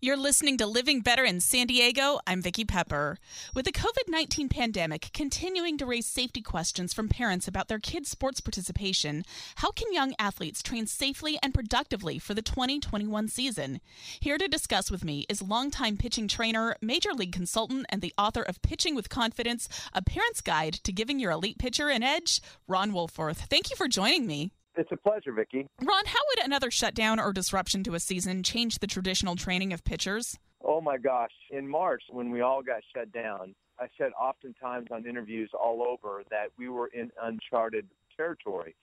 You're listening to Living Better in San Diego. I'm Vicki Pepper. With the COVID 19 pandemic continuing to raise safety questions from parents about their kids' sports participation, how can young athletes train safely and productively for the 2021 season? Here to discuss with me is longtime pitching trainer, major league consultant, and the author of Pitching with Confidence A Parent's Guide to Giving Your Elite Pitcher an Edge, Ron Wolforth. Thank you for joining me. It's a pleasure, Vicki. Ron, how would another shutdown or disruption to a season change the traditional training of pitchers? Oh my gosh. In March, when we all got shut down, I said oftentimes on interviews all over that we were in uncharted territory.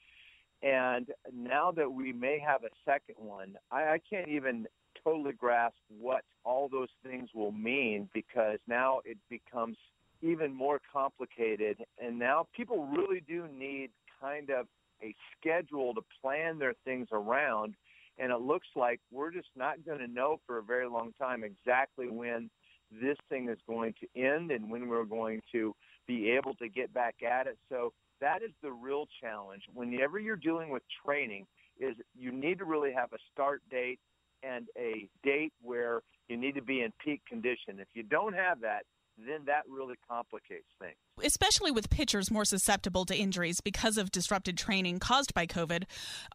And now that we may have a second one, I, I can't even totally grasp what all those things will mean because now it becomes even more complicated. And now people really do need kind of a schedule to plan their things around. And it looks like we're just not going to know for a very long time exactly when this thing is going to end and when we're going to be able to get back at it. So that is the real challenge. Whenever you're dealing with training, is you need to really have a start date and a date where you need to be in peak condition. If you don't have that, then that really complicates things. Especially with pitchers more susceptible to injuries because of disrupted training caused by COVID,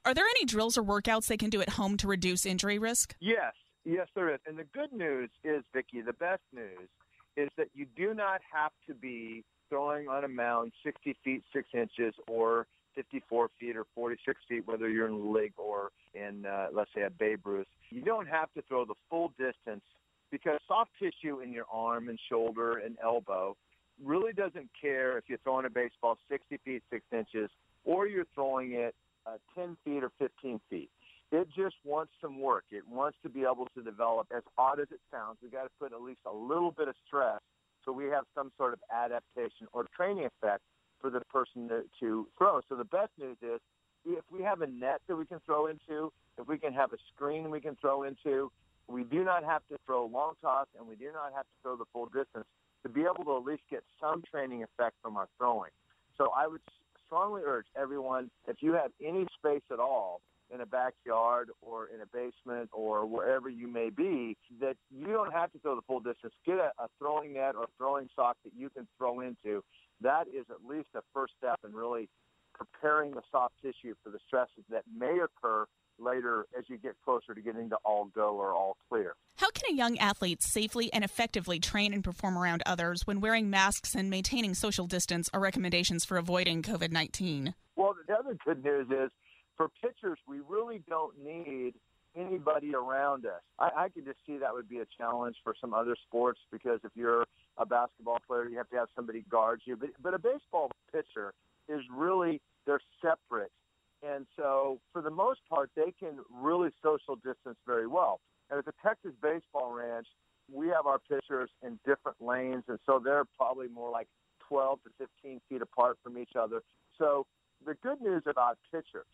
are there any drills or workouts they can do at home to reduce injury risk? Yes, yes, there is. And the good news is, Vicki, the best news is that you do not have to be throwing on a mound 60 feet 6 inches or 54 feet or 46 feet, whether you're in the league or in, uh, let's say, a Babe Ruth. You don't have to throw the full distance because soft tissue in your arm and shoulder and elbow really doesn't care if you're throwing a baseball 60 feet 6 inches or you're throwing it uh, 10 feet or 15 feet. It just wants some work. It wants to be able to develop, as odd as it sounds, we've got to put at least a little bit of stress so we have some sort of adaptation or training effect for the person to, to throw. So the best news is if we have a net that we can throw into, if we can have a screen we can throw into, we do not have to throw long toss and we do not have to throw the full distance to be able to at least get some training effect from our throwing. So I would strongly urge everyone, if you have any space at all in a backyard or in a basement or wherever you may be, that you don't have to throw the full distance. Get a, a throwing net or throwing sock that you can throw into. That is at least a first step in really preparing the soft tissue for the stresses that may occur later as you get closer to getting to all go or all clear. How can a young athlete safely and effectively train and perform around others when wearing masks and maintaining social distance are recommendations for avoiding COVID 19? Well, the other good news is for pitchers, we really don't need anybody around us. I, I could just see that would be a challenge for some other sports because if you're a basketball player, you have to have somebody guard you. But, but a baseball pitcher is really, they're separate and so, for the most part, they can really social distance very well. And at the Texas Baseball Ranch, we have our pitchers in different lanes, and so they're probably more like 12 to 15 feet apart from each other. So, the good news about pitchers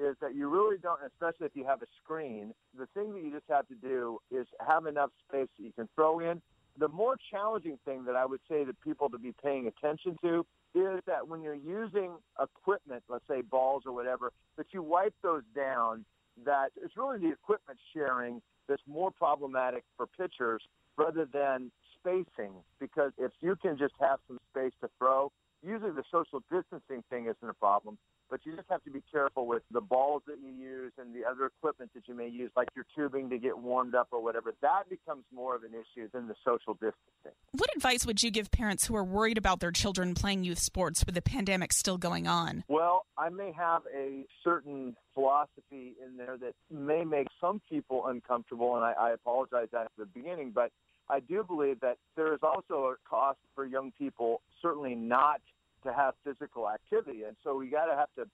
is that you really don't, especially if you have a screen, the thing that you just have to do is have enough space that you can throw in. The more challenging thing that I would say to people to be paying attention to is that when you're using equipment, let's say balls or whatever, that you wipe those down, that it's really the equipment sharing that's more problematic for pitchers rather than spacing. Because if you can just have some space to throw, usually the social distancing thing isn't a problem, but you just have to be careful with the balls that you use and the other equipment that you may use, like your tubing to get warmed up or whatever. That becomes more of an issue than the social distancing. What advice would you give parents who are worried about their children playing youth sports with the pandemic still going on? Well, I may have a certain philosophy in there that may make some people uncomfortable, and I, I apologize at the beginning, but I do believe that there is also a cost for young people, certainly not to have physical activity. And so we got to have to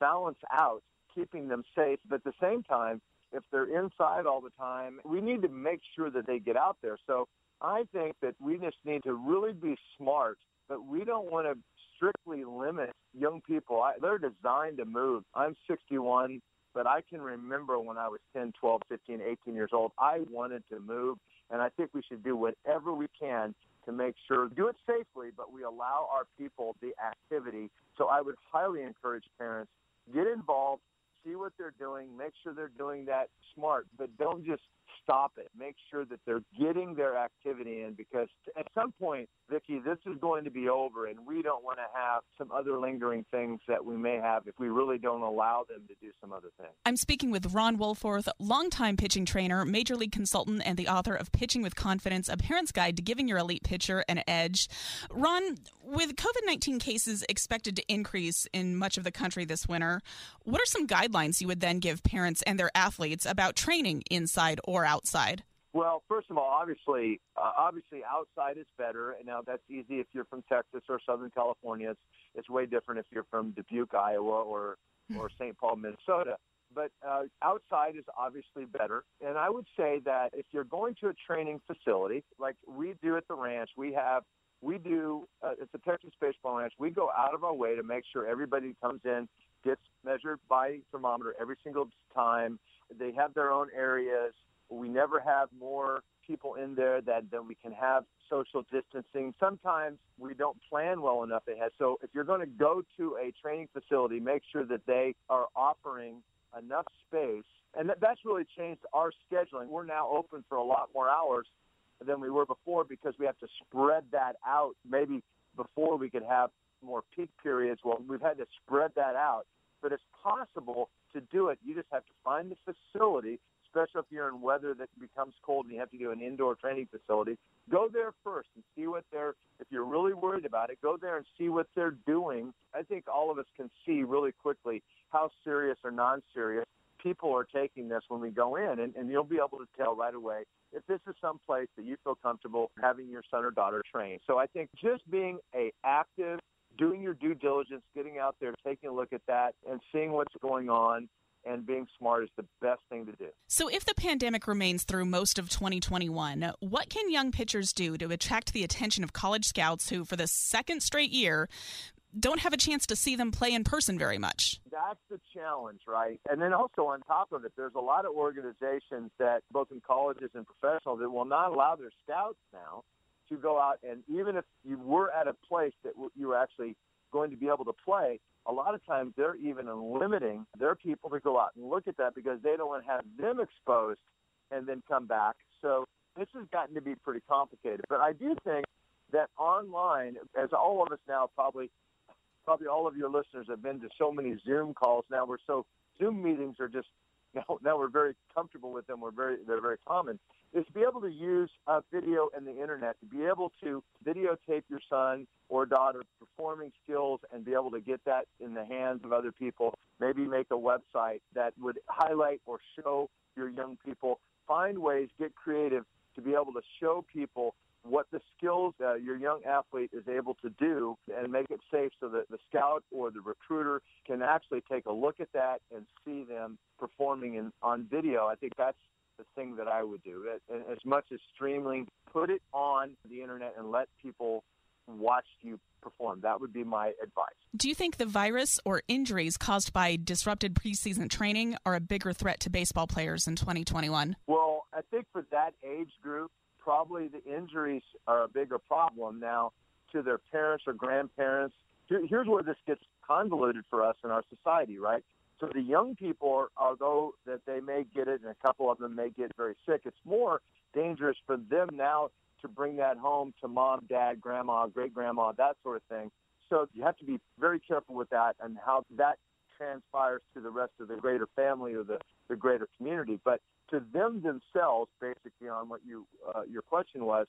balance out keeping them safe. But at the same time, if they're inside all the time, we need to make sure that they get out there. So I think that we just need to really be smart, but we don't want to strictly limit young people. I, they're designed to move. I'm 61, but I can remember when I was 10, 12, 15, 18 years old, I wanted to move. And I think we should do whatever we can to make sure, do it safely, but we allow our people the activity. So I would highly encourage parents, get involved, see what they're doing, make sure they're doing that smart, but don't just stop it. Make sure that they're getting their activity in because at some point, Vicki, this is going to be over and we don't want to have some other lingering things that we may have if we really don't allow them to do some other things. I'm speaking with Ron Wolforth, longtime pitching trainer, major league consultant, and the author of Pitching with Confidence, a parent's guide to giving your elite pitcher an edge. Ron, with COVID 19 cases expected to increase in much of the country this winter, what are some guidelines you would then give parents and their athletes about training inside or outside? Well, first of all, obviously, uh, obviously outside is better. And now that's easy if you're from Texas or Southern California. It's it's way different if you're from Dubuque, Iowa, or or St. Paul, Minnesota. But uh, outside is obviously better. And I would say that if you're going to a training facility like we do at the ranch, we have we do uh, it's a Texas baseball ranch. We go out of our way to make sure everybody comes in gets measured by thermometer every single time. They have their own areas. We never have more people in there than, than we can have social distancing. Sometimes we don't plan well enough ahead. So if you're going to go to a training facility, make sure that they are offering enough space. And that, that's really changed our scheduling. We're now open for a lot more hours than we were before because we have to spread that out. Maybe before we could have more peak periods. Well, we've had to spread that out. But it's possible to do it. You just have to find the facility especially if you're in weather that becomes cold and you have to do an indoor training facility, go there first and see what they're, if you're really worried about it, go there and see what they're doing. I think all of us can see really quickly how serious or non-serious people are taking this when we go in, and, and you'll be able to tell right away if this is some place that you feel comfortable having your son or daughter train. So I think just being a active, doing your due diligence, getting out there, taking a look at that, and seeing what's going on, and being smart is the best thing to do. So, if the pandemic remains through most of 2021, what can young pitchers do to attract the attention of college scouts who, for the second straight year, don't have a chance to see them play in person very much? That's the challenge, right? And then also on top of it, there's a lot of organizations that, both in colleges and professional, that will not allow their scouts now to go out and even if you were at a place that you were actually going to be able to play, a lot of times they're even limiting their people to go out and look at that because they don't want to have them exposed and then come back. So this has gotten to be pretty complicated. But I do think that online, as all of us now probably, probably all of your listeners have been to so many Zoom calls now. We're so Zoom meetings are just now, now we're very comfortable with them. We're very they're very common. Is to be able to use uh, video and the internet to be able to videotape your son or daughter performing skills and be able to get that in the hands of other people. Maybe make a website that would highlight or show your young people. Find ways, get creative to be able to show people what the skills uh, your young athlete is able to do and make it safe so that the scout or the recruiter can actually take a look at that and see them performing in, on video. I think that's the thing that I would do. As much as streaming, put it on the internet and let people watch you perform. That would be my advice. Do you think the virus or injuries caused by disrupted preseason training are a bigger threat to baseball players in 2021? Well, I think for that age group, probably the injuries are a bigger problem now to their parents or grandparents. Here's where this gets convoluted for us in our society, right? So the young people, although that they may get it and a couple of them may get very sick, it's more dangerous for them now to bring that home to mom, dad, grandma, great grandma, that sort of thing. so you have to be very careful with that and how that transpires to the rest of the greater family or the, the greater community. But to them themselves, basically on what you uh, your question was,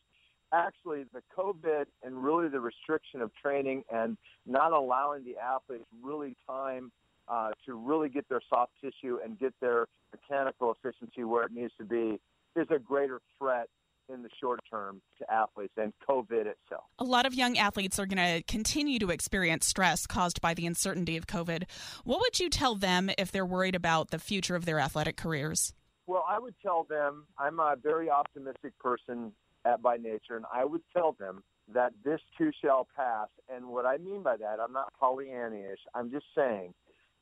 actually the COVID and really the restriction of training and not allowing the athletes really time uh, to really get their soft tissue and get their mechanical efficiency where it needs to be is a greater threat in the short term to athletes than COVID itself. A lot of young athletes are going to continue to experience stress caused by the uncertainty of COVID. What would you tell them if they're worried about the future of their athletic careers? Well, I would tell them I'm a very optimistic person at, by nature, and I would tell them that this too shall pass. And what I mean by that, I'm not Pollyannish. I'm just saying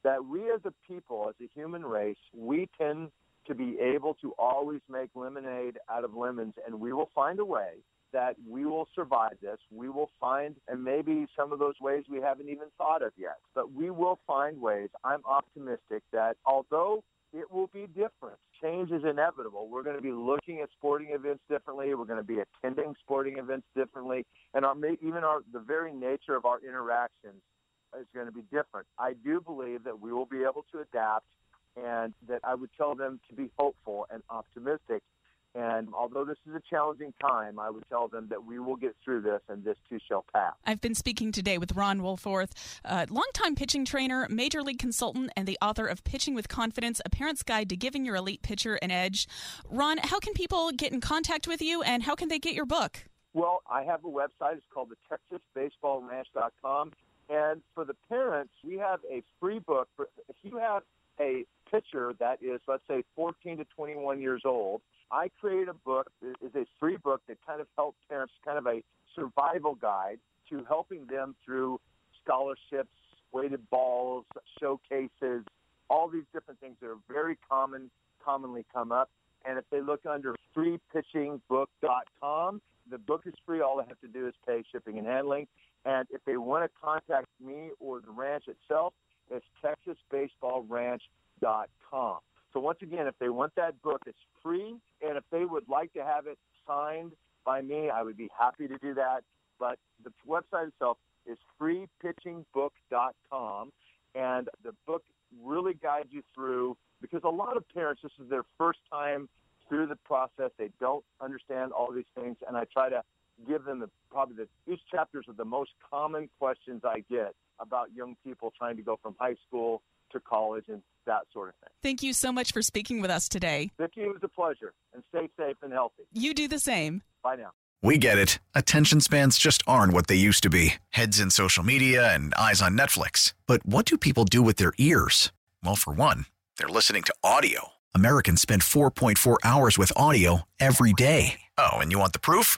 that we as a people, as a human race, we tend to be able to always make lemonade out of lemons, and we will find a way that we will survive this. We will find, and maybe some of those ways we haven't even thought of yet, but we will find ways. I'm optimistic that although it will be different. Change is inevitable. We're going to be looking at sporting events differently. We're going to be attending sporting events differently, and our even our the very nature of our interactions is going to be different. I do believe that we will be able to adapt, and that I would tell them to be hopeful and optimistic and although this is a challenging time, I would tell them that we will get through this and this too shall pass. I've been speaking today with Ron Wolforth, a longtime pitching trainer, major league consultant, and the author of Pitching with Confidence, a parent's guide to giving your elite pitcher an edge. Ron, how can people get in contact with you and how can they get your book? Well, I have a website. It's called the TexasBaseballRanch.com. And for the parents, we have a free book. If you have a pitcher that is, let's say, 14 to 21 years old, I created a book. Is a free book that kind of helps parents, kind of a survival guide to helping them through scholarships, weighted balls, showcases, all these different things that are very common, commonly come up. And if they look under freepitchingbook.com, the book is free. All they have to do is pay shipping and handling. And if they want to contact me or the ranch itself, it's texasbaseballranch.com. So once again, if they want that book, it's free. And if they would like to have it signed by me, I would be happy to do that. But the website itself is freepitchingbook.com. And the book really guides you through, because a lot of parents, this is their first time through the process. They don't understand all these things. And I try to give them the, probably the, these chapters are the most common questions I get about young people trying to go from high school to college and that sort of thing. Thank you so much for speaking with us today. Vicki, it was a pleasure. And stay safe and healthy. You do the same. Bye now. We get it. Attention spans just aren't what they used to be heads in social media and eyes on Netflix. But what do people do with their ears? Well, for one, they're listening to audio. Americans spend 4.4 hours with audio every day. Oh, and you want the proof?